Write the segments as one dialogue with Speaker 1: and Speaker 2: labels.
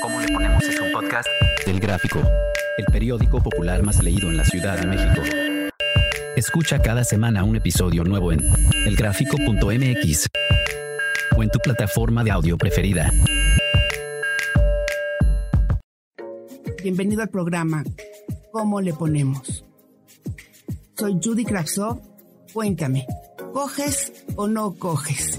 Speaker 1: ¿Cómo le ponemos es un podcast? Del Gráfico, el periódico popular más leído en la Ciudad de México. Escucha cada semana un episodio nuevo en elgráfico.mx o en tu plataforma de audio preferida.
Speaker 2: Bienvenido al programa ¿Cómo le ponemos? Soy Judy Kravsov. Cuéntame, ¿coges o no coges?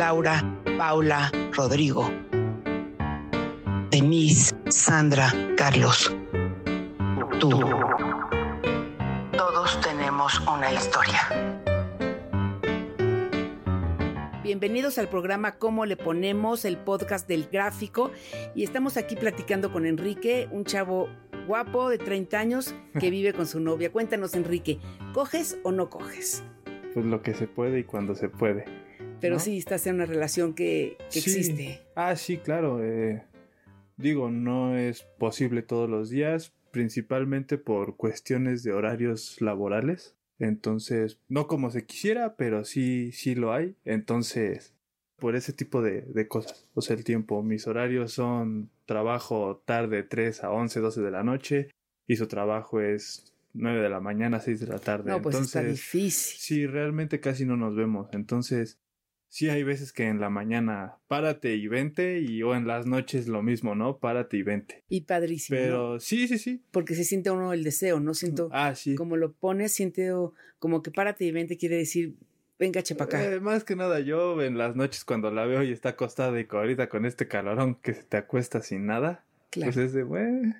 Speaker 2: Laura, Paula, Rodrigo, Denise, Sandra, Carlos. Tú. Todos tenemos una historia. Bienvenidos al programa Cómo le ponemos, el podcast del gráfico. Y estamos aquí platicando con Enrique, un chavo guapo de 30 años que vive con su novia. Cuéntanos, Enrique, ¿coges o no coges?
Speaker 3: Pues lo que se puede y cuando se puede.
Speaker 2: Pero
Speaker 3: ¿no?
Speaker 2: sí, estás en una relación que, que
Speaker 3: Sí.
Speaker 2: existe.
Speaker 3: Ah, sí, claro. eh, digo, no es posible todos los días, principalmente por cuestiones de horarios laborales. Entonces, no como se quisiera, pero sí, sí lo hay. Entonces, por ese tipo de, de cosas. O sea, el tiempo. Mis horarios son trabajo tarde 3 a 11, 12 de la noche. Y su trabajo es 9 de la mañana, 6 de la tarde.
Speaker 2: No, pues está
Speaker 3: Entonces,
Speaker 2: difícil.
Speaker 3: Sí, realmente casi no nos vemos. Entonces, sí hay veces que en la mañana párate y vente y o en las noches lo mismo, ¿no? Párate y vente.
Speaker 2: Y padrísimo. ¿no?
Speaker 3: Pero sí, sí, sí.
Speaker 2: Porque se siente uno el deseo, ¿no? Siento,
Speaker 3: Ah, sí.
Speaker 2: como lo pones, siente o- como que párate y vente quiere decir, venga, chepa acá.
Speaker 3: Eh, más que nada yo en las noches cuando la veo y está acostada y ahorita con este calorón que se te acuesta sin nada,
Speaker 2: claro.
Speaker 3: pues es de, bueno,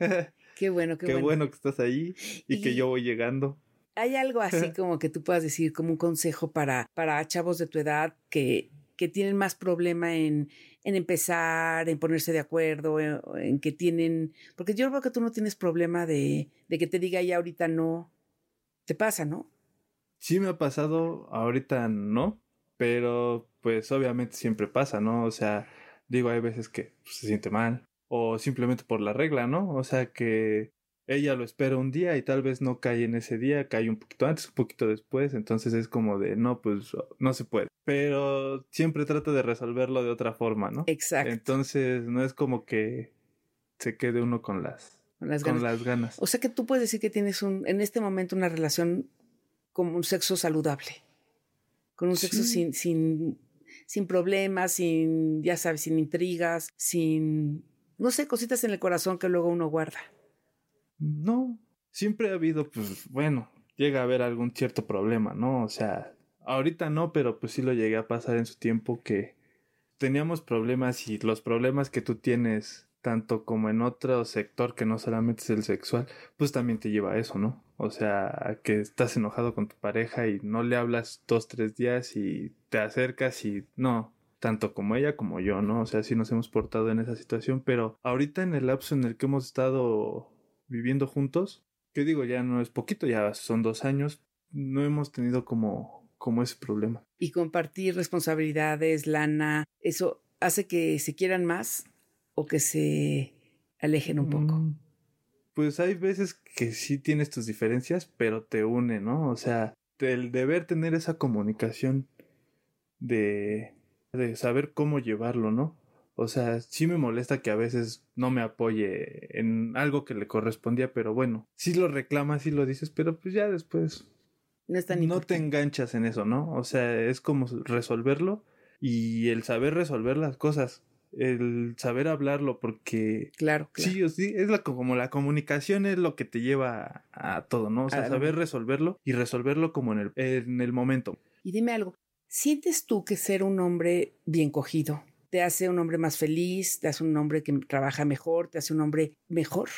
Speaker 2: qué bueno, qué,
Speaker 3: qué,
Speaker 2: bueno.
Speaker 3: bueno. que estás ahí y, que yo voy llegando.
Speaker 2: ¿Hay algo así como que tú puedas decir como un consejo para, para chavos de tu edad que, que tienen más problema en, en empezar, en ponerse de acuerdo, en, en que tienen... Porque yo creo que tú no tienes problema de, de que te diga ya ahorita no. Te pasa, ¿no?
Speaker 3: Sí me ha pasado, ahorita no, pero pues obviamente siempre pasa, ¿no? O sea, digo, hay veces que pues, se siente mal o simplemente por la regla, ¿no? O sea que ella lo espera un día y tal vez no cae en ese día, cae un poquito antes, un poquito después, entonces es como de, no, pues no se puede. Pero siempre trata de resolverlo de otra forma, ¿no?
Speaker 2: Exacto.
Speaker 3: Entonces no es como que se quede uno con las,
Speaker 2: con las
Speaker 3: con
Speaker 2: ganas.
Speaker 3: las ganas.
Speaker 2: O sea que tú puedes decir que tienes un, en este momento una relación como un sexo saludable. Con un sexo sin, sin, sin problemas, sin, ya sabes, sin intrigas, sin, no sé, cositas en el corazón que luego uno guarda.
Speaker 3: No, siempre ha habido, pues bueno, llega a haber algún cierto problema, ¿no? O sea, ahorita no, pero pues sí lo llegué a pasar en su tiempo que teníamos problemas y los problemas que tú tienes, tanto como en otro sector que no solamente es el sexual, pues también te lleva a eso, ¿no? O sea, que estás enojado con tu pareja y no le hablas dos, tres días y te acercas y no, tanto como ella como yo, ¿no? O sea, sí nos hemos portado en esa situación, pero ahorita en el lapso en el que hemos estado viviendo juntos, que digo, ya no es poquito, ya son dos años, no hemos tenido como, como ese problema.
Speaker 2: Y compartir responsabilidades, lana, eso hace que se quieran más o que se alejen un poco.
Speaker 3: Mm, Pues hay veces que sí tienes tus diferencias, pero te une, ¿no? O sea, el deber tener esa comunicación de, de saber cómo llevarlo, ¿no? O sea, sí me molesta que a veces no me apoye en algo que le correspondía, pero bueno, sí lo reclamas, sí lo dices, pero pues ya después
Speaker 2: No es tan
Speaker 3: no te enganchas en eso, ¿no? O sea, es como resolverlo y el saber resolver las cosas, el saber hablarlo, porque
Speaker 2: Claro, claro.
Speaker 3: sí, o sí, es la, como la comunicación es lo que te lleva a, a todo, ¿no? O sea, saber resolverlo y resolverlo como en el, en el momento.
Speaker 2: Y dime algo, ¿sientes tú que ser un hombre bien cogido te hace un hombre más feliz, te hace un hombre que trabaja mejor, te hace un hombre mejor?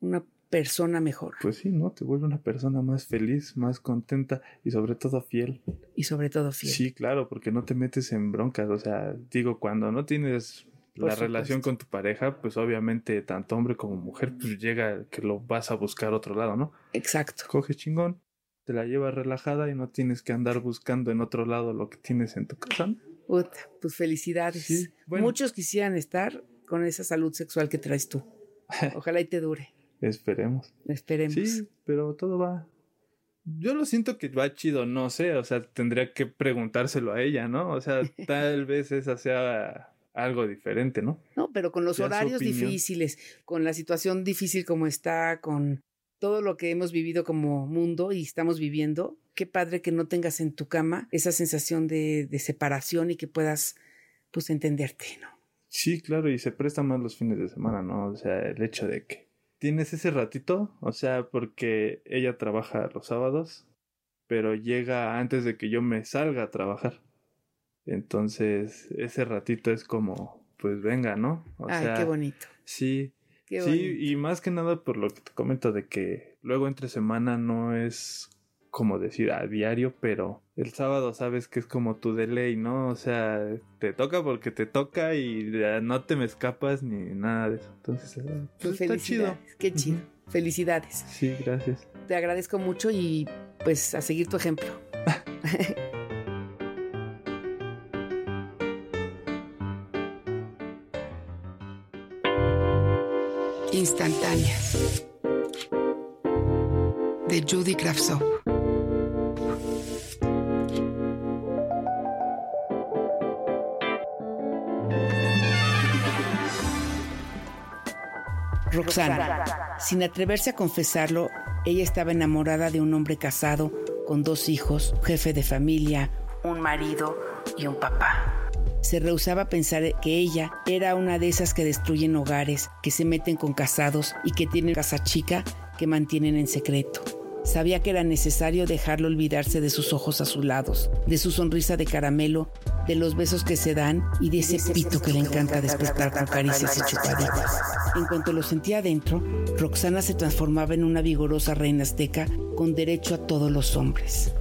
Speaker 2: Una persona mejor.
Speaker 3: Pues sí, ¿no? Te vuelve una persona más feliz, más contenta y sobre todo fiel.
Speaker 2: Y sobre todo fiel.
Speaker 3: Sí, claro, porque no te metes en broncas. O sea, digo, cuando no tienes la relación con tu pareja, pues obviamente tanto hombre como mujer, pues llega que lo vas a buscar otro lado, ¿no?
Speaker 2: Exacto.
Speaker 3: Coges chingón, te la llevas relajada y no tienes que andar buscando en otro lado lo que tienes en tu casa.
Speaker 2: Pues felicidades. Muchos quisieran estar con esa salud sexual que traes tú. Ojalá y te dure.
Speaker 3: Esperemos.
Speaker 2: Esperemos.
Speaker 3: Sí, pero todo va. Yo lo siento que va chido, no sé, o sea, tendría que preguntárselo a ella, ¿no? O sea, tal vez esa sea algo diferente, ¿no?
Speaker 2: No, pero con los horarios difíciles, con la situación difícil como está, con todo lo que hemos vivido como mundo y estamos viviendo, qué padre que no tengas en tu cama esa sensación de, de separación y que puedas, pues, entenderte, ¿no?
Speaker 3: Sí, claro, y se presta más los fines de semana, ¿no? O sea, el hecho de que tienes ese ratito, o sea, porque ella trabaja los sábados, pero llega antes de que yo me salga a trabajar. Entonces, ese ratito es como, pues venga, ¿no?
Speaker 2: O Ay, qué bonito.
Speaker 3: Sí. Sí, y más que nada por lo que te comento de que luego entre semana no es como decir a diario, pero el sábado sabes que es como tu de ley, ¿no? O sea, te toca porque te toca y no te me escapas ni nada de eso. Entonces, eh, pues está chido.
Speaker 2: Qué chido. Felicidades.
Speaker 3: Sí, gracias.
Speaker 2: Te agradezco mucho y pues a seguir tu ejemplo. Instantáneas de Judy Kravtsov. Roxana. Sin atreverse a confesarlo, ella estaba enamorada de un hombre casado, con dos hijos, jefe de familia, un marido y un papá. Se rehusaba a pensar que ella era una de esas que destruyen hogares, que se meten con casados y que tienen casa chica que mantienen en secreto. Sabía que era necesario dejarlo olvidarse de sus ojos azulados, de su sonrisa de caramelo, de los besos que se dan y de ese pito que le encanta despertar con caricias y chupaditas. En cuanto lo sentía adentro, Roxana se transformaba en una vigorosa reina azteca con derecho a todos los hombres.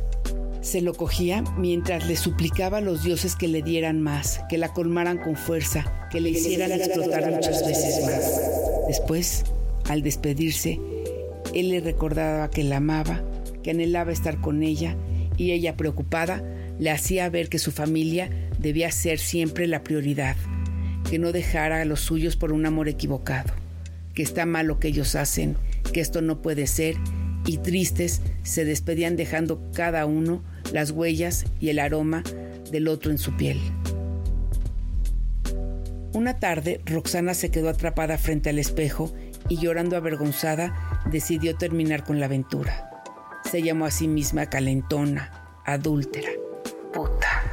Speaker 2: Se lo cogía mientras le suplicaba a los dioses que le dieran más, que la colmaran con fuerza, que le hicieran explotar muchas veces más. Después, al despedirse, él le recordaba que la amaba, que anhelaba estar con ella y ella preocupada le hacía ver que su familia debía ser siempre la prioridad, que no dejara a los suyos por un amor equivocado, que está mal lo que ellos hacen, que esto no puede ser y tristes se despedían dejando cada uno las huellas y el aroma del otro en su piel. Una tarde, Roxana se quedó atrapada frente al espejo y llorando avergonzada decidió terminar con la aventura. Se llamó a sí misma calentona, adúltera, puta.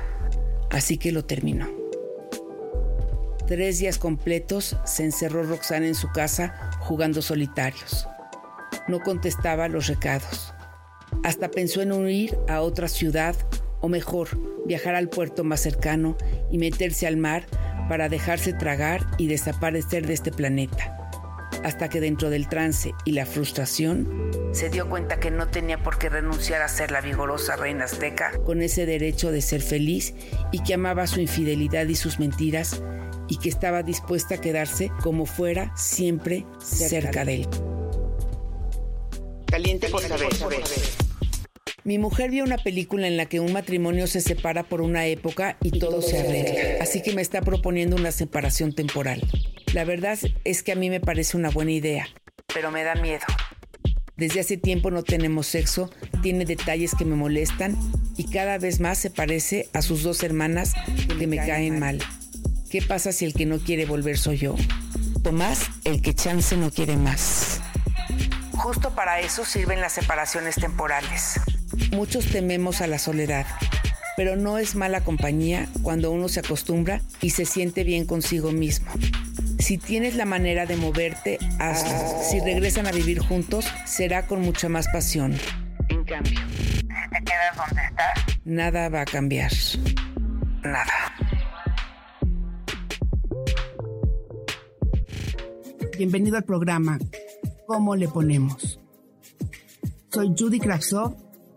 Speaker 2: Así que lo terminó. Tres días completos se encerró Roxana en su casa jugando solitarios. No contestaba los recados. Hasta pensó en huir a otra ciudad o mejor, viajar al puerto más cercano y meterse al mar para dejarse tragar y desaparecer de este planeta hasta que dentro del trance y la frustración se dio cuenta que no tenía por qué renunciar a ser la vigorosa reina azteca con ese derecho de ser feliz y que amaba su infidelidad y sus mentiras y que estaba dispuesta a quedarse como fuera siempre cerca de él. Caliente por saber. Mi mujer vio una película en la que un matrimonio se separa por una época y todo se arregla, así que me está proponiendo una separación temporal. La verdad es que a mí me parece una buena idea, pero me da miedo. Desde hace tiempo no tenemos sexo, tiene detalles que me molestan y cada vez más se parece a sus dos hermanas que me caen mal. ¿Qué pasa si el que no quiere volver soy yo? Tomás, el que chance no quiere más. Justo para eso sirven las separaciones temporales. Muchos tememos a la soledad, pero no es mala compañía cuando uno se acostumbra y se siente bien consigo mismo. Si tienes la manera de moverte, hazlo. Si regresan a vivir juntos, será con mucha más pasión. En cambio, si te quedas donde estás, nada va a cambiar. Nada. Bienvenido al programa
Speaker 4: ¿Cómo le ponemos? Soy Judy Kravtsov.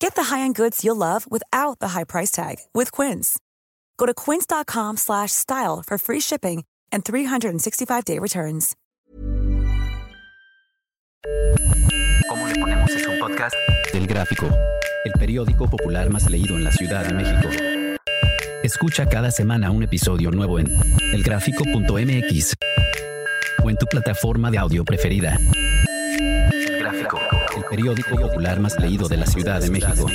Speaker 5: Get the high-end goods you'll love without the high price tag with Quince. Go to quince.com/style for free shipping and 365-day returns.
Speaker 1: ¿Cómo le ponemos es un podcast del Gráfico, el periódico popular más leído en la Ciudad de México. Escucha cada semana un episodio nuevo en elgráfico.mx o en tu plataforma de audio preferida. Periódico popular más leído de la Ciudad de México.